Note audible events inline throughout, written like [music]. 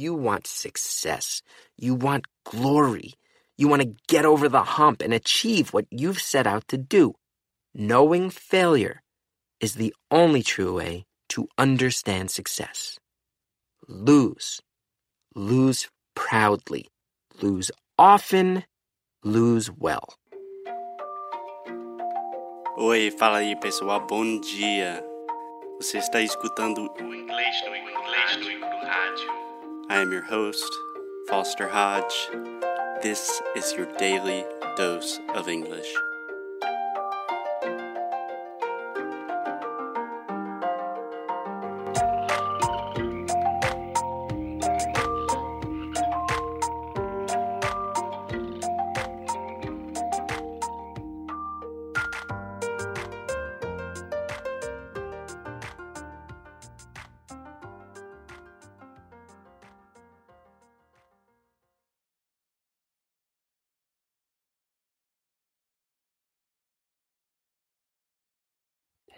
You want success. You want glory. You want to get over the hump and achieve what you've set out to do. Knowing failure is the only true way to understand success. Lose. Lose proudly. Lose often. Lose well. Oi, fala aí pessoal, bom dia. Você está escutando o inglês no inglês no rádio. I am your host, Foster Hodge. This is your daily dose of English.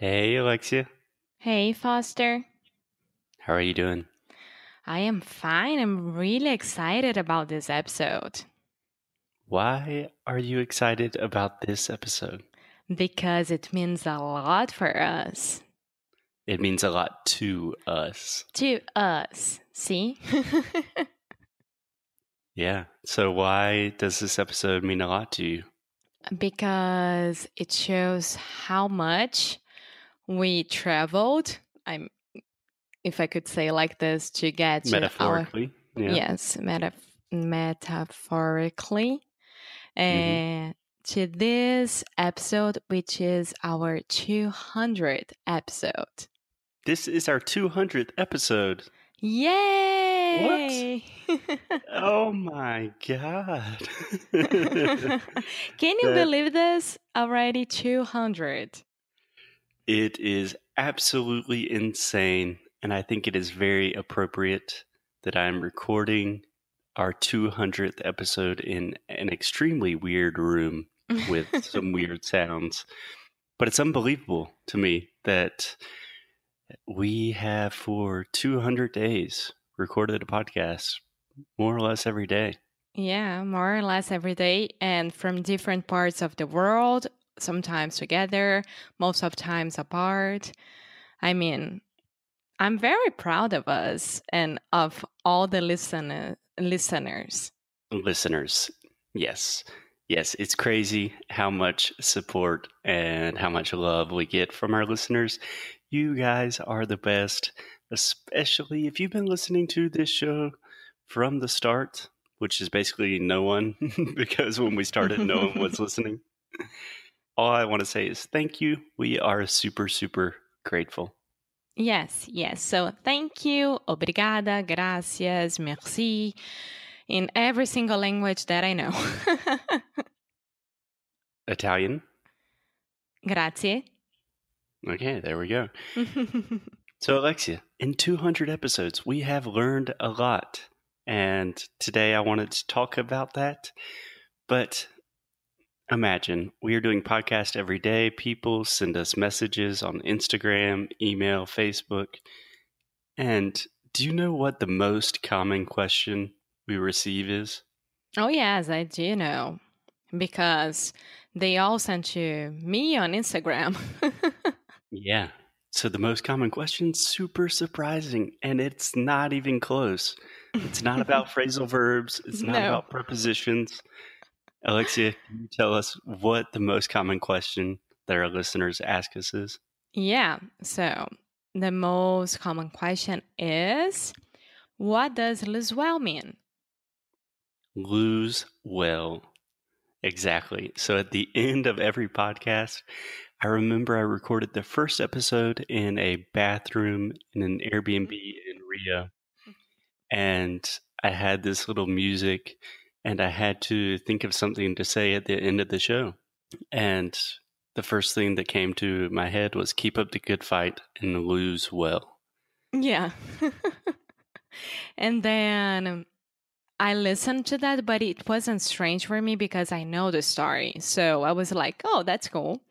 Hey, Alexia. Hey, Foster. How are you doing? I am fine. I'm really excited about this episode. Why are you excited about this episode? Because it means a lot for us. It means a lot to us. To us. See? [laughs] yeah. So, why does this episode mean a lot to you? Because it shows how much we traveled. I'm, if I could say like this, to get metaphorically. To our, yeah. Yes, metaf- metaphorically. Mm-hmm. Uh, to this episode, which is our 200th episode. This is our 200th episode. Yay! What? oh [laughs] my god. [laughs] Can you that... believe this? Already 200. It is absolutely insane. And I think it is very appropriate that I'm recording our 200th episode in an extremely weird room [laughs] with some weird sounds. But it's unbelievable to me that we have for 200 days recorded a podcast more or less every day. Yeah, more or less every day, and from different parts of the world, sometimes together, most of times apart. I mean, I'm very proud of us and of all the listener, listeners. Listeners, yes. Yes, it's crazy how much support and how much love we get from our listeners. You guys are the best, especially if you've been listening to this show from the start, which is basically no one, [laughs] because when we started, no one was [laughs] listening. All I want to say is thank you. We are super, super grateful. Yes, yes. So thank you, obrigada, gracias, merci, in every single language that I know. [laughs] Italian? Grazie. Okay, there we go. [laughs] so, Alexia, in 200 episodes, we have learned a lot. And today I wanted to talk about that. But imagine we are doing podcast every day. People send us messages on Instagram, email, Facebook. And do you know what the most common question we receive is? Oh, yes, I do know. Because they all sent you me on Instagram. [laughs] Yeah. So the most common question, super surprising, and it's not even close. It's not about [laughs] phrasal verbs. It's not no. about prepositions. Alexia, can you tell us what the most common question that our listeners ask us is? Yeah. So the most common question is what does lose well mean? Lose well. Exactly. So at the end of every podcast, I remember I recorded the first episode in a bathroom in an Airbnb mm-hmm. in Rio. Mm-hmm. And I had this little music and I had to think of something to say at the end of the show. And the first thing that came to my head was keep up the good fight and lose well. Yeah. [laughs] and then I listened to that, but it wasn't strange for me because I know the story. So I was like, oh, that's cool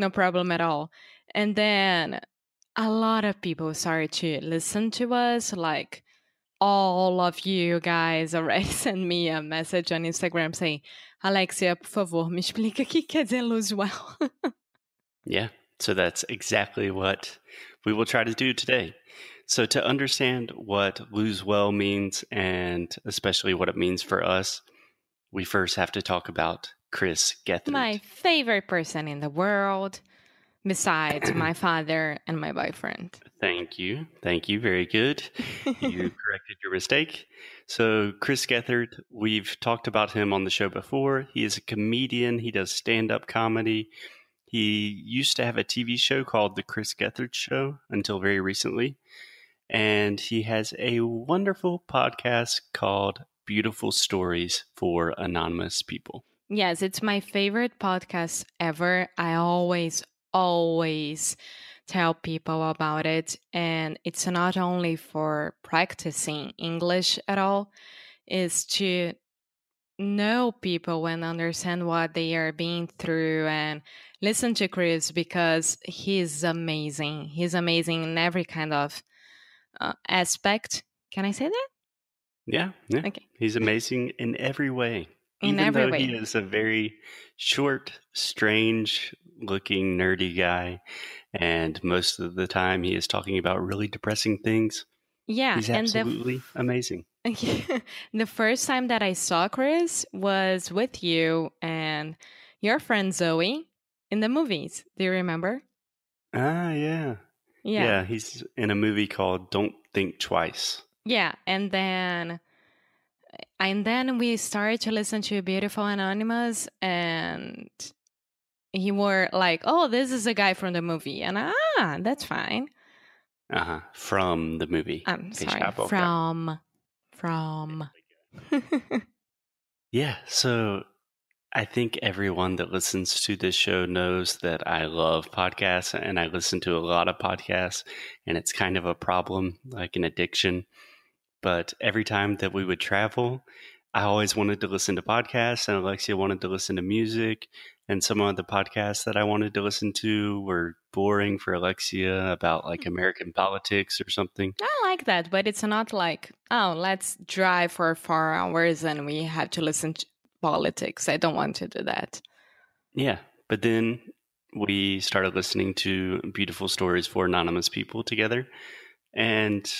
no problem at all. And then a lot of people started to listen to us, like all of you guys [laughs] already sent me a message on Instagram saying, Alexia, por favor, me explica o que quer dizer lose [laughs] well. yeah, so that's exactly what we will try to do today. So, to understand what lose well means, and especially what it means for us, we first have to talk about Chris Gethard. My favorite person in the world, besides my father and my boyfriend. Thank you. Thank you. Very good. you [laughs] corrected your mistake. So, Chris Gethard, we've talked about him on the show before. He is a comedian, he does stand up comedy. He used to have a TV show called The Chris Gethard Show until very recently. And he has a wonderful podcast called Beautiful Stories for Anonymous People. Yes, it's my favorite podcast ever. I always, always tell people about it. And it's not only for practicing English at all, is to know people and understand what they are being through and listen to Chris because he's amazing. He's amazing in every kind of uh, aspect. Can I say that? Yeah, yeah. Okay. He's [laughs] amazing in every way. In Even every though way. he is a very short, strange looking, nerdy guy, and most of the time he is talking about really depressing things. Yeah, He's and the absolutely amazing. [laughs] the first time that I saw Chris was with you and your friend Zoe in the movies. Do you remember? Ah, yeah. Yeah. he's in a movie called Don't Think Twice. Yeah, and then and then we started to listen to Beautiful Anonymous and he were like, "Oh, this is a guy from the movie." And ah, that's fine. Uh huh. From the movie. I'm Hey, sorry. Chapo, okay. From from [laughs] Yeah, so I think everyone that listens to this show knows that I love podcasts and I listen to a lot of podcasts, and it's kind of a problem, like an addiction. But every time that we would travel, I always wanted to listen to podcasts, and Alexia wanted to listen to music. And some of the podcasts that I wanted to listen to were boring for Alexia about like hmm. American politics or something. I like that, but it's not like, oh, let's drive for four hours and we have to listen to politics. I don't want to do that. Yeah. But then we started listening to beautiful stories for anonymous people together, and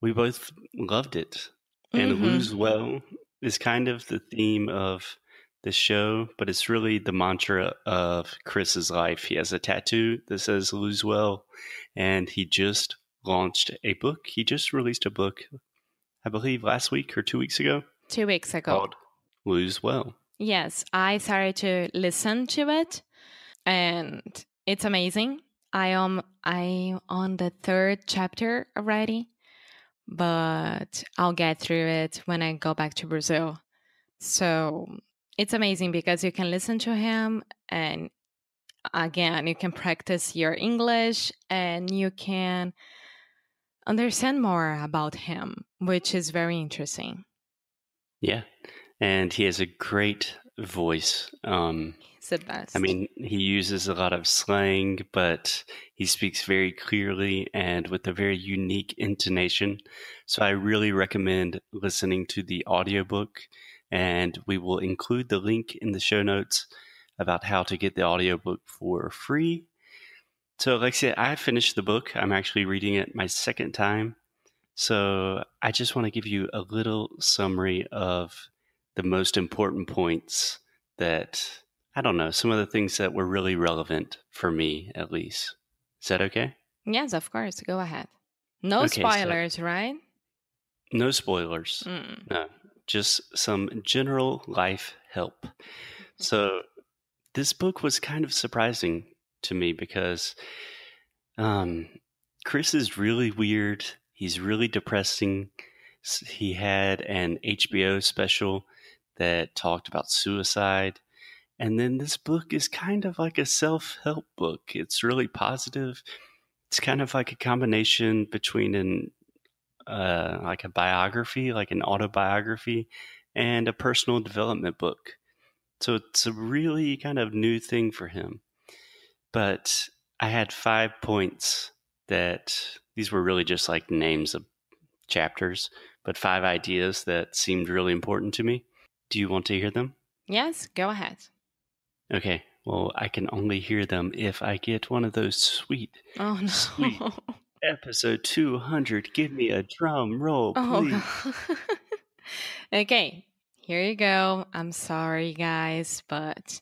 we both loved it. And Mhm. lose well is kind of the theme of the show, but it's really the mantra of Chris's life. He has a tattoo that says lose well, and he just launched a book. He just released a book, I believe, last week or two weeks ago Two weeks ago. called Lose Well. Yes, I started to listen to it and it's amazing. I am I on the third chapter already, but I'll get through it when I go back to Brazil. So it's amazing because you can listen to him and again you can practice your English and you can understand more about him, which is very interesting. Yeah. And he has a great voice. Um, It's the best. I mean, he uses a lot of slang, but he speaks very clearly and with a very unique intonation. So I really recommend listening to the audiobook, and we will include the link in the show notes about how to get the audiobook for free. So, Alexia, I finished the book. I'm actually reading it my second time. So, I just want to give you a little summary of the most important points that I don't know, some of the things that were really relevant for me, at least. Is that okay? Yes, of course. Go ahead. No Okay, so- spoilers, right? No spoilers. Mm. No, just some general life help. [laughs] So, this book was kind of surprising to me because um, Chris is really weird. He's really depressing. He had an HBO special that talked about suicide. And then this book is kind of like a self help book. It's really positive. It's kind of like a combination between an uh, like a biography, like an autobiography, and a personal development book. So it's a really kind of new thing for him. But I had five points that these were really just like names of chapters, but five ideas that seemed really important to me. Do you want to hear them? Yes, go ahead. Okay. Well, I can only hear them if I get one of those sweet, Oh no. Sweet. [laughs] episode 200. Give me a drum roll, oh, please. Oh, [laughs] okay, here you go. I'm sorry, guys, but.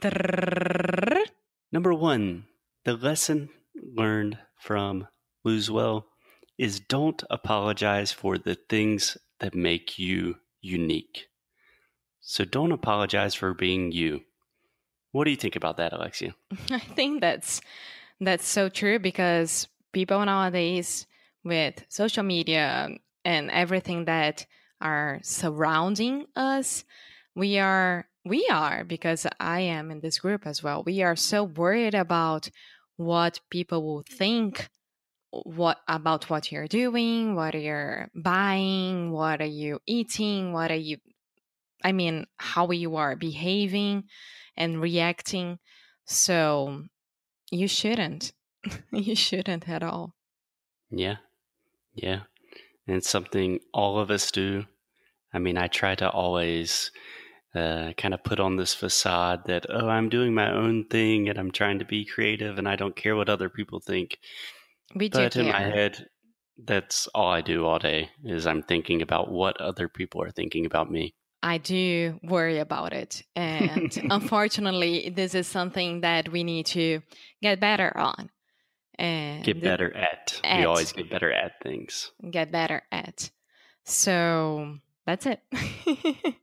[laughs] Number one, the lesson learned from Lose Well is don't apologize for the things that make you unique. So don't apologize for being you. What do you think about that, Alexia? [laughs] I think that's that's so true because people nowadays with social media and everything that are surrounding us, we are we are because I am in this group as well. We are so worried about what people will think what about what you're doing, what you're buying, what are you eating, what are you I mean, how you are behaving and reacting. So you shouldn't. [laughs] you shouldn't at all. Yeah. Yeah. And it's something all of us do. I mean, I try to always uh, kind of put on this facade that, oh, I'm doing my own thing and I'm trying to be creative and I don't care what other people think. We do But in my head, that's all I do all day is I'm thinking about what other people are thinking about me. I do worry about it. And [laughs] unfortunately, this is something that we need to get better on. And Get better at. We always get better at things. Get better at. So that's it. [laughs]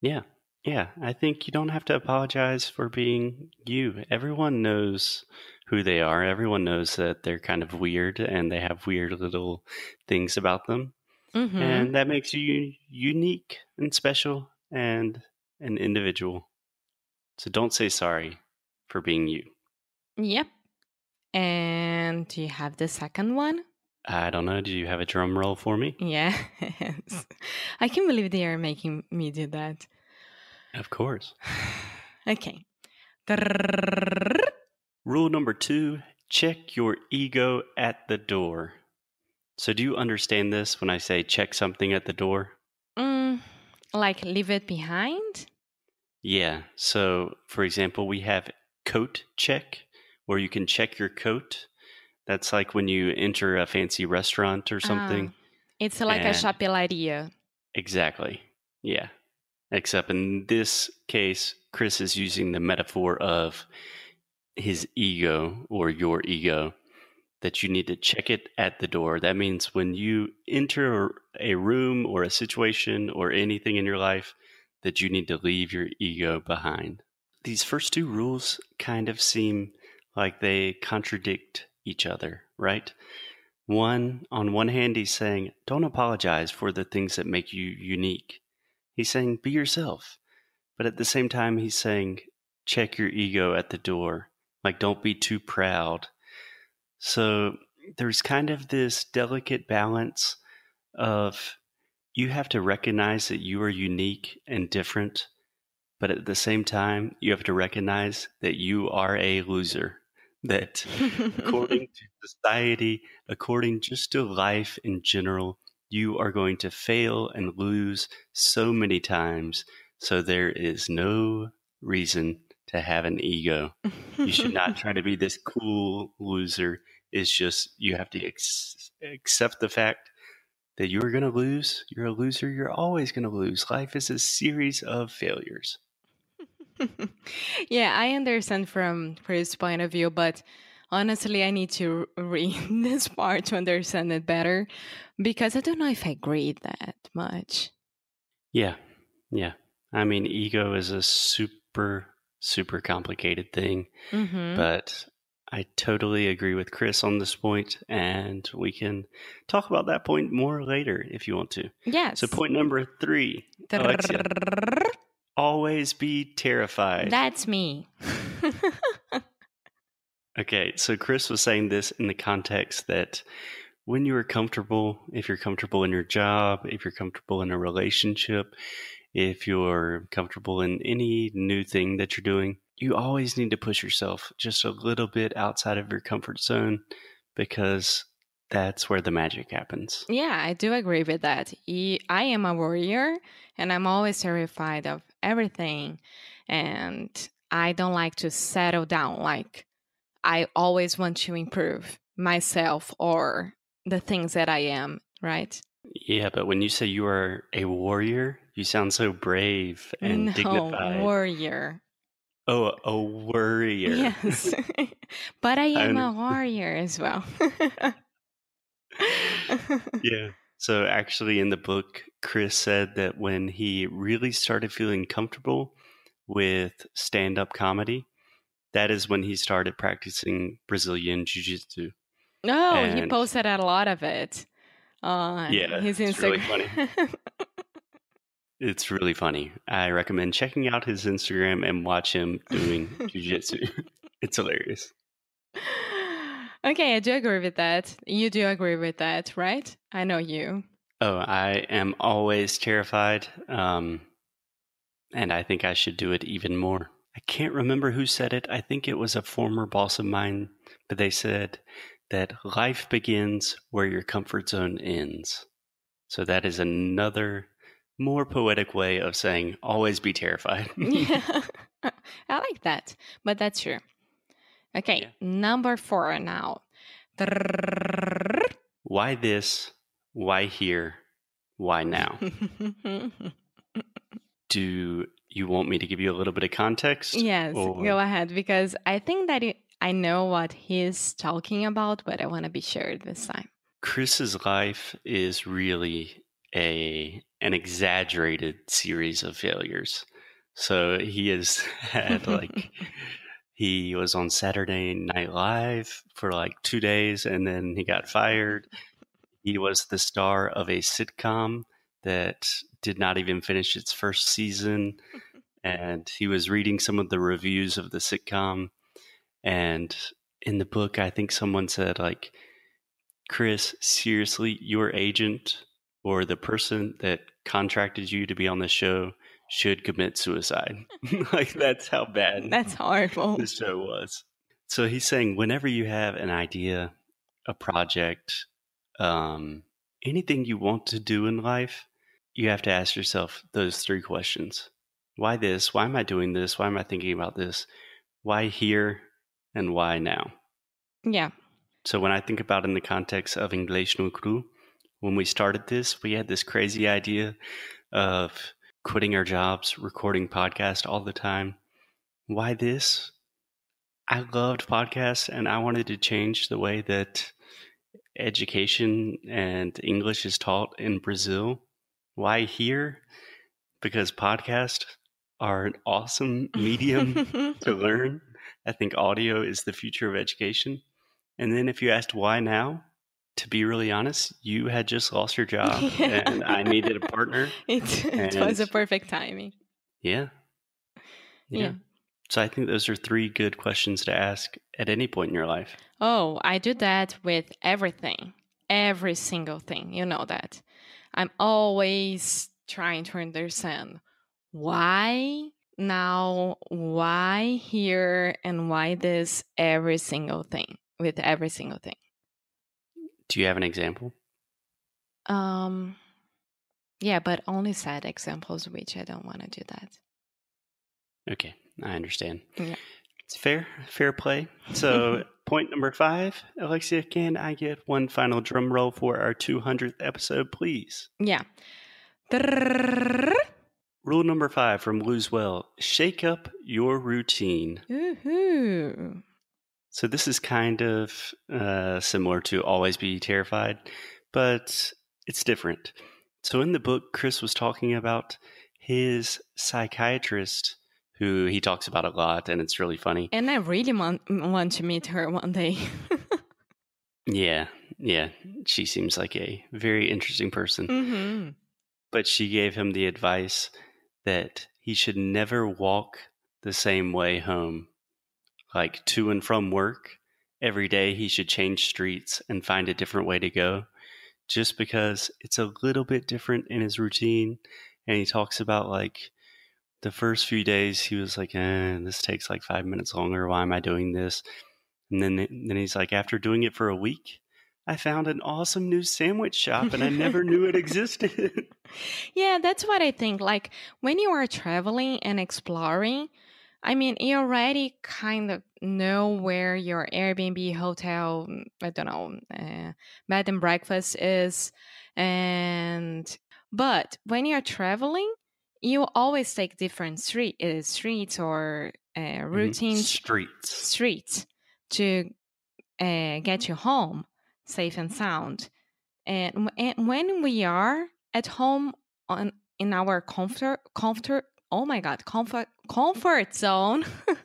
Yeah. Yeah. I think you don't have to apologize for being you. Everyone knows who they are. Everyone knows that they're kind of weird and they have weird little things about them. Mhm. And that makes you unique and special and an individual. So don't say sorry for being you. Yep. And do you have the second one? I don't know. Do you have a drum roll for me? Yeah. [laughs] I can't believe they are making me do that. Of course. [sighs] Okay. Rule number two check your ego at the door. So, do you understand this when I say check something at the door? Mm, like leave it behind? Yeah. So, for example, we have coat check, where you can check your coat. That's like when you enter a fancy restaurant or something. Ah, it's like a And- chapelaria. Exactly. Yeah. Except in this case, Chris is using the metaphor of his ego or your ego that you need to check it at the door. That means when you enter a room or a situation or anything in your life, that you need to leave your ego behind. These first two rules kind of seem like they contradict each other, right? One, on one hand, he's saying, don't apologize for the things that make you unique. He's saying, be yourself. But at the same time, he's saying, check your ego at the door. Like, don't be too proud. So there's kind of this delicate balance of you have to recognize that you are unique and different, but at the same time, you have to recognize that you are a loser. That according [laughs] to society, according just to life in general, you are going to fail and lose so many times. So there is no reason to have an ego. You should not try to be [laughs] this cool loser. It's just you have to ex- accept the fact that you're going to lose. You're a loser. You're always going to lose. Life is a series of failures. [laughs] yeah, I understand from Chris' point of view, but honestly, I need to [laughs] read this part to understand it better because I don't know if I agree that much. Yeah. Yeah. I mean, ego is a super, super complicated thing, hmm but I totally agree with Chris on this point, and we can talk about that point more later if you want to. Yes. So, point number three Alexia. always be terrified. That's me. [laughs] Okay, so Chris was saying this in the context that when you are comfortable, if you're comfortable in your job, if you're comfortable in a relationship, if you're comfortable in any new thing that you're doing, you always need to push yourself just a little bit outside of your comfort zone because that's where the magic happens. Yeah, I do agree with that. I am a warrior and I'm always terrified of everything. And I don't like to settle down. Like, I always want to improve myself or the things that I am, right? Yeah, but when you say you are a warrior, you sound so brave and dignified. no, dignified. warrior. Oh, a warrior. Yes. [laughs] [laughs] but I am I- a warrior as well. [laughs] yeah. So actually, in the book, Chris said that when he really started feeling comfortable with stand-up comedy, that is when he started practicing Brazilian jiu-jitsu. No, he posted a lot of it on Yeah, his it's really Instagram. It's really funny. I recommend checking out his Instagram and watch him doing [laughs] jiu-jitsu. [laughs] It's hilarious. okay, I do agree with that. You do agree with that, right? I know you. Oh, I am always terrified. Um, and I think I should do it even more. I can't remember who said it. I think it was a former boss of mine, but they said that life begins where your comfort zone ends. So that is another more poetic way of saying always be terrified. [laughs] Yeah, [laughs] I like that, but that's true. Okay, Yeah. number four now. [laughs] why this? Why here? Why now? Do you want me to give you a little bit of context? yes, Or- go ahead because I think that it, I know what he's talking about, but I want to be sure this time. Chris's life is really a an exaggerated series of failures. So he has [laughs] had like [laughs] he was on Saturday Night Live for like 2 days and then he got fired. He was the star of a sitcom that did not even finish its first season and he was reading some of the reviews of the sitcom and in the book I think someone said like Chris, seriously, your agent or the person that contracted you to be on the show should commit suicide. [laughs] like that's how bad That's horrible. the show was. So he's saying whenever you have an idea, a project, um, anything you want to do in life, you have to ask yourself those three questions. Why this? Why am I doing this? Why am I thinking about this? Why here? And why now? Yeah. So when I think about in the context of English no Cru, when we started this, we had this crazy idea of quitting our jobs, recording podcasts all the time. Why this? I loved podcasts and I wanted to change the way that education and English is taught in Brazil. Why here? Because podcasts are an awesome [laughs] medium to learn. [laughs] I think audio is the future of education. And then if you asked why now, to be really honest, you had just lost your job [laughs] and I needed a partner. [laughs] it, it was a perfect timing. Yeah. yeah. Yeah. So I think those are three good questions to ask at any point in your life. Oh, I do that with everything, every single thing. You know that. I'm always trying to understand why now, why here, and why this every single thing with every single thing. Do you have an example? Um, yeah, but only sad examples, which I don't want to do that. Okay, I understand. Yeah. It's fair, fair play. So, [laughs] point number five, Alexia, can I get one final drum roll for our 200th episode, please? Yeah. Rule number five from Lose Well shake up your routine. Woohoo. So, this is kind of uh, similar to Always Be Terrified, but it's different. So, in the book, Chris was talking about his psychiatrist, who he talks about a lot, and it's really funny. And I really want, want to meet her one day. Yeah, yeah. She seems like a very interesting person. hmm But she gave him the advice that he should never walk the same way home, like to and from work. Every day he should change streets and find a different way to go, just because it's a little bit different in his routine. And he talks about like the first few days, he was like, eh, this takes like five minutes longer. Why am I doing this? And then, then he's like, after doing it for a week, I found an awesome new sandwich shop and I never knew it existed. [laughs] yeah, that's what I think. Like when you are traveling and exploring, I mean, you already kind of know where your Airbnb, hotel, mm, I don't know, uh, bed and breakfast is. And, but when you're traveling, you always take different street, uh, streets or uh, routines, Streets. streets to uh, get you home safe and sound. And, and when we are at home on in our comfort comfort oh my god comfort comfort zone. [laughs]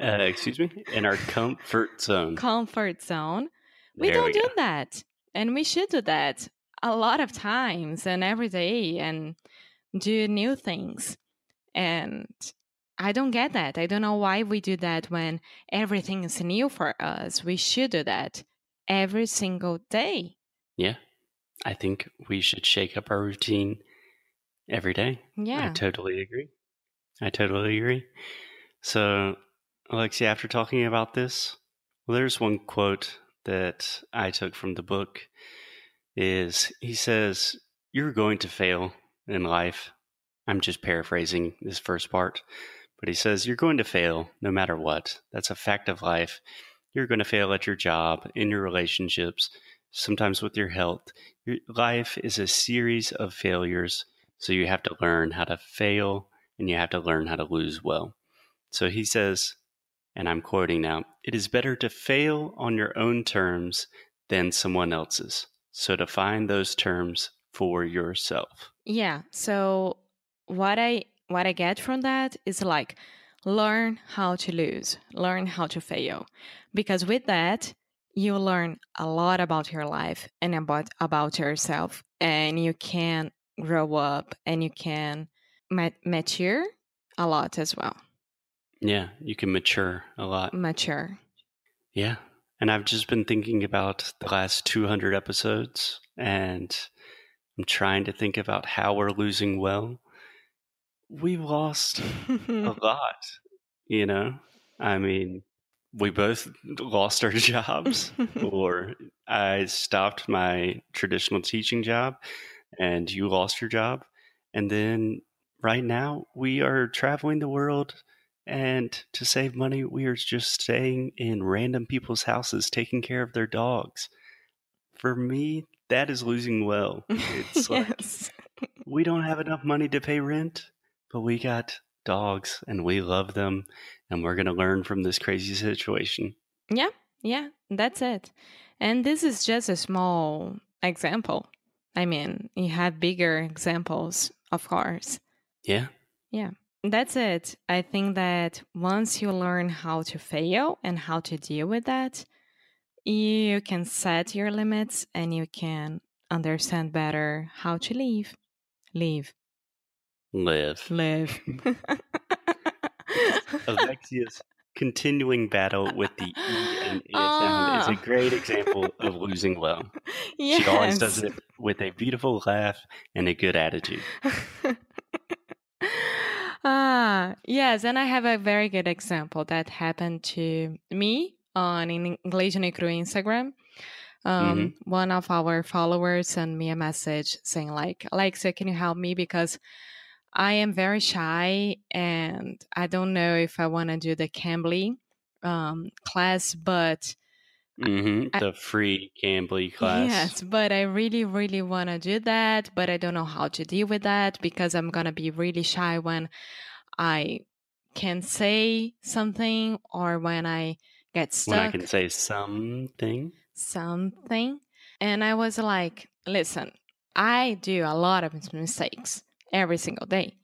Uh, excuse me? In our comfort zone. comfort zone. We There don't we do that and we should do that a lot of times and every day and do new things. And i don't get that. I don't know why we do that when everything is new for us. We should do that every single day. Yeah. I think we should shake up our routine every day. Yeah. I totally agree. I totally agree. So, Alexia, after talking about this, well, there's one quote that I took from the book is he says, You're going to fail in life. I'm just paraphrasing this first part, but he says, You're going to fail no matter what. That's a fact of life. You're going to fail at your job, in your relationships, sometimes with your health. Your life is a series of failures, so you have to learn how to fail and you have to learn how to lose well. So he says, and I'm quoting now, it is better to fail on your own terms than someone else's. So define those terms for yourself. Yeah. So what I what I get from that is like learn how to lose, learn how to fail. Because with that, you learn a lot about your life and about about yourself and you can grow up and you can ma- mature a lot as well. Yeah, you can mature a lot. Mature. Yeah. And I've just been thinking about the last 200 episodes and I'm trying to think about how we're losing well. We lost a [laughs] lot, you know? I mean, we both lost our [laughs] jobs, [laughs] or I stopped my traditional teaching job and you lost your job. And then right now, we are traveling the world. And to save money, we are just staying in random people's houses, taking care of their dogs. For me, that is losing well. [laughs] It's like [laughs] we don't have enough money to pay rent, but we got dogs and we love them and we're going to learn from this crazy situation. Yeah, yeah, that's it. And this is just a small example. I mean, you have bigger examples, of course. Yeah. Yeah. That's it. I think that once you learn how to fail and how to deal with that, you can set your limits and you can understand better how to live. Live. [laughs] [laughs] Live. Live. Alexia's continuing battle with the E and A sound is Ah. a great example [laughs] of losing well. yes. She always does it with a beautiful laugh and a good attitude. [laughs] ah, yes, and I have a very good example that happened to me on no Cru Instagram. Um, One of our followers sent me a message saying like, Alexa, can you help me because I am very shy and I don't know if I want to do the Cambly um, class, but hmm I- The free Cambly class. Yes, but I really, really want to do that, but I don't know how to deal with that because I'm going to be really shy when I can say something or when I get stuck When I can say something. something. And I was like, listen, I do a lot of mistakes every single day.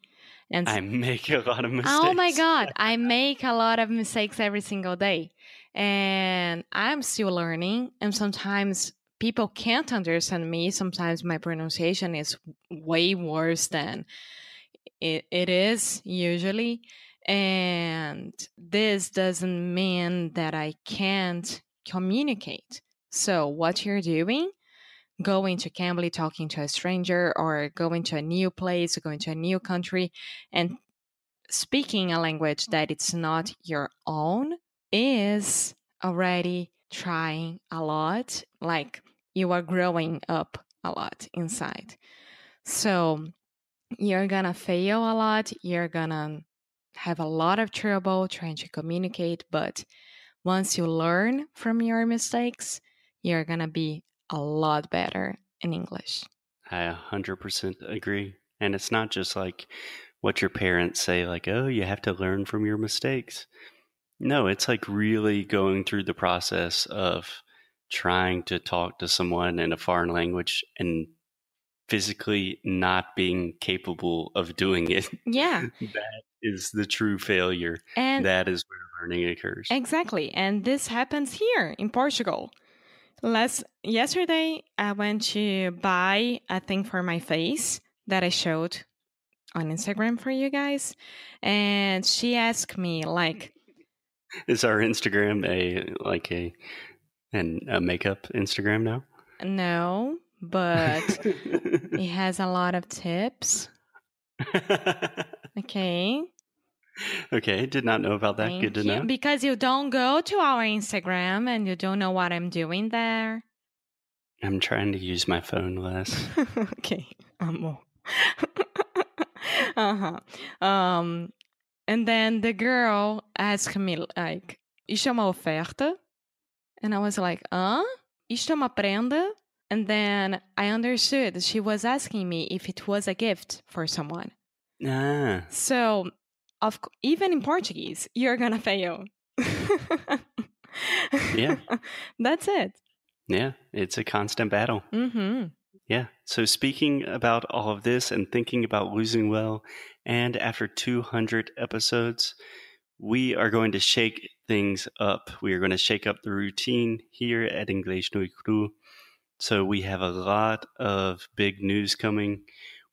And I make a lot of mistakes. [laughs] Oh my God. I make a lot of mistakes every single day. And I'm still learning. And sometimes people can't understand me. Sometimes my pronunciation is way worse than it, it is usually. And this doesn't mean that I can't communicate. So, what you're doing, going to Cambly, talking to a stranger, or going to a new place, going to a new country, and speaking a language that it's not your own is already trying a lot, like you are growing up a lot inside. So you're gonna fail a lot, you're gonna have a lot of trouble trying to communicate, but once you learn from your mistakes, you're gonna be a lot better in English. I 100% agree. And it's not just like what your parents say, like, oh, you have to learn from your mistakes. No, it's like really going through the process of trying to talk to someone in a foreign language and physically not being capable of doing it. Yeah. [laughs] that is the true failure. And that is where learning occurs. Exactly. And this happens here in Portugal. Last yesterday I went to buy a thing for my face that I showed on Instagram for you guys. And she asked me like Is our Instagram a like a and a makeup Instagram now? No, but [laughs] it has a lot of tips. [laughs] okay. Okay, did not know about that. Thank Good to you. know. Because you don't go to our Instagram and you don't know what I'm doing there. I'm trying to use my phone less. [laughs] okay, amo. [laughs] uh-huh. Um, and then the girl asked me like, "Isto é uma oferta?" And I was like, "Huh? Isto é uma prenda?" And then I understood she was asking me if it was a gift for someone. Ah. So, of even in Portuguese, you're gonna fail. yeah. [laughs] That's it. Yeah, it's a constant battle. Mm-hmm. Yeah. So, speaking about all of this and thinking about losing well, and after 200 episodes, we are going to shake things up. We are going to shake up the routine here at English No Cru. So, we have a lot of big news coming.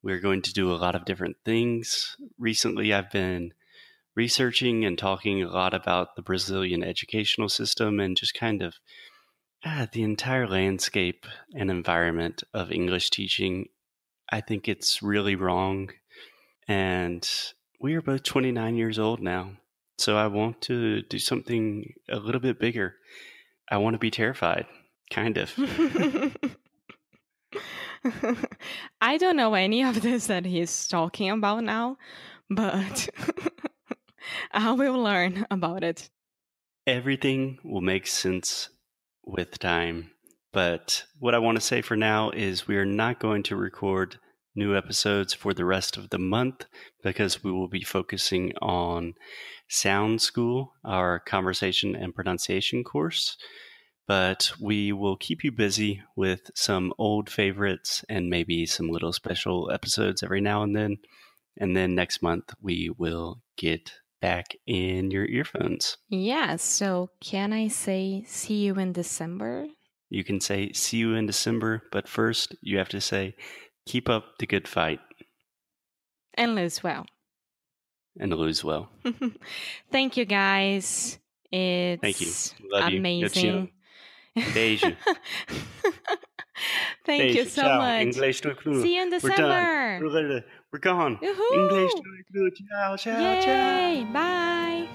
We're going to do a lot of different things. Recently, I've been researching and talking a lot about the Brazilian educational system and just kind of ah, the entire landscape and environment of English teaching. I think it's really wrong. And we are both 29 years old now. So I want to do something a little bit bigger. I want to be terrified, kind of. [laughs] [laughs] [laughs] I don't know any of this that he's talking about now, but [laughs] I will learn about it. Everything will make sense with time. But what I want to say for now is we are not going to record new episodes for the rest of the month because we will be focusing on Sound School, our conversation and pronunciation course. But we will keep you busy with some old favorites and maybe some little special episodes every now and then. And then next month, we will get back in your earphones. Yeah. So, can I say see you in December? You can say see you in December, but first you have to say keep up the good fight. And lose well. And lose well. [laughs] Thank you, guys. It's Thank you. Love amazing. You. Beijo. [laughs] Thank Beijo. you so Ciao. much. English clue. See you in We're December. done. We're gone. English no Cru. Ciao, ciao, ciao. Bye.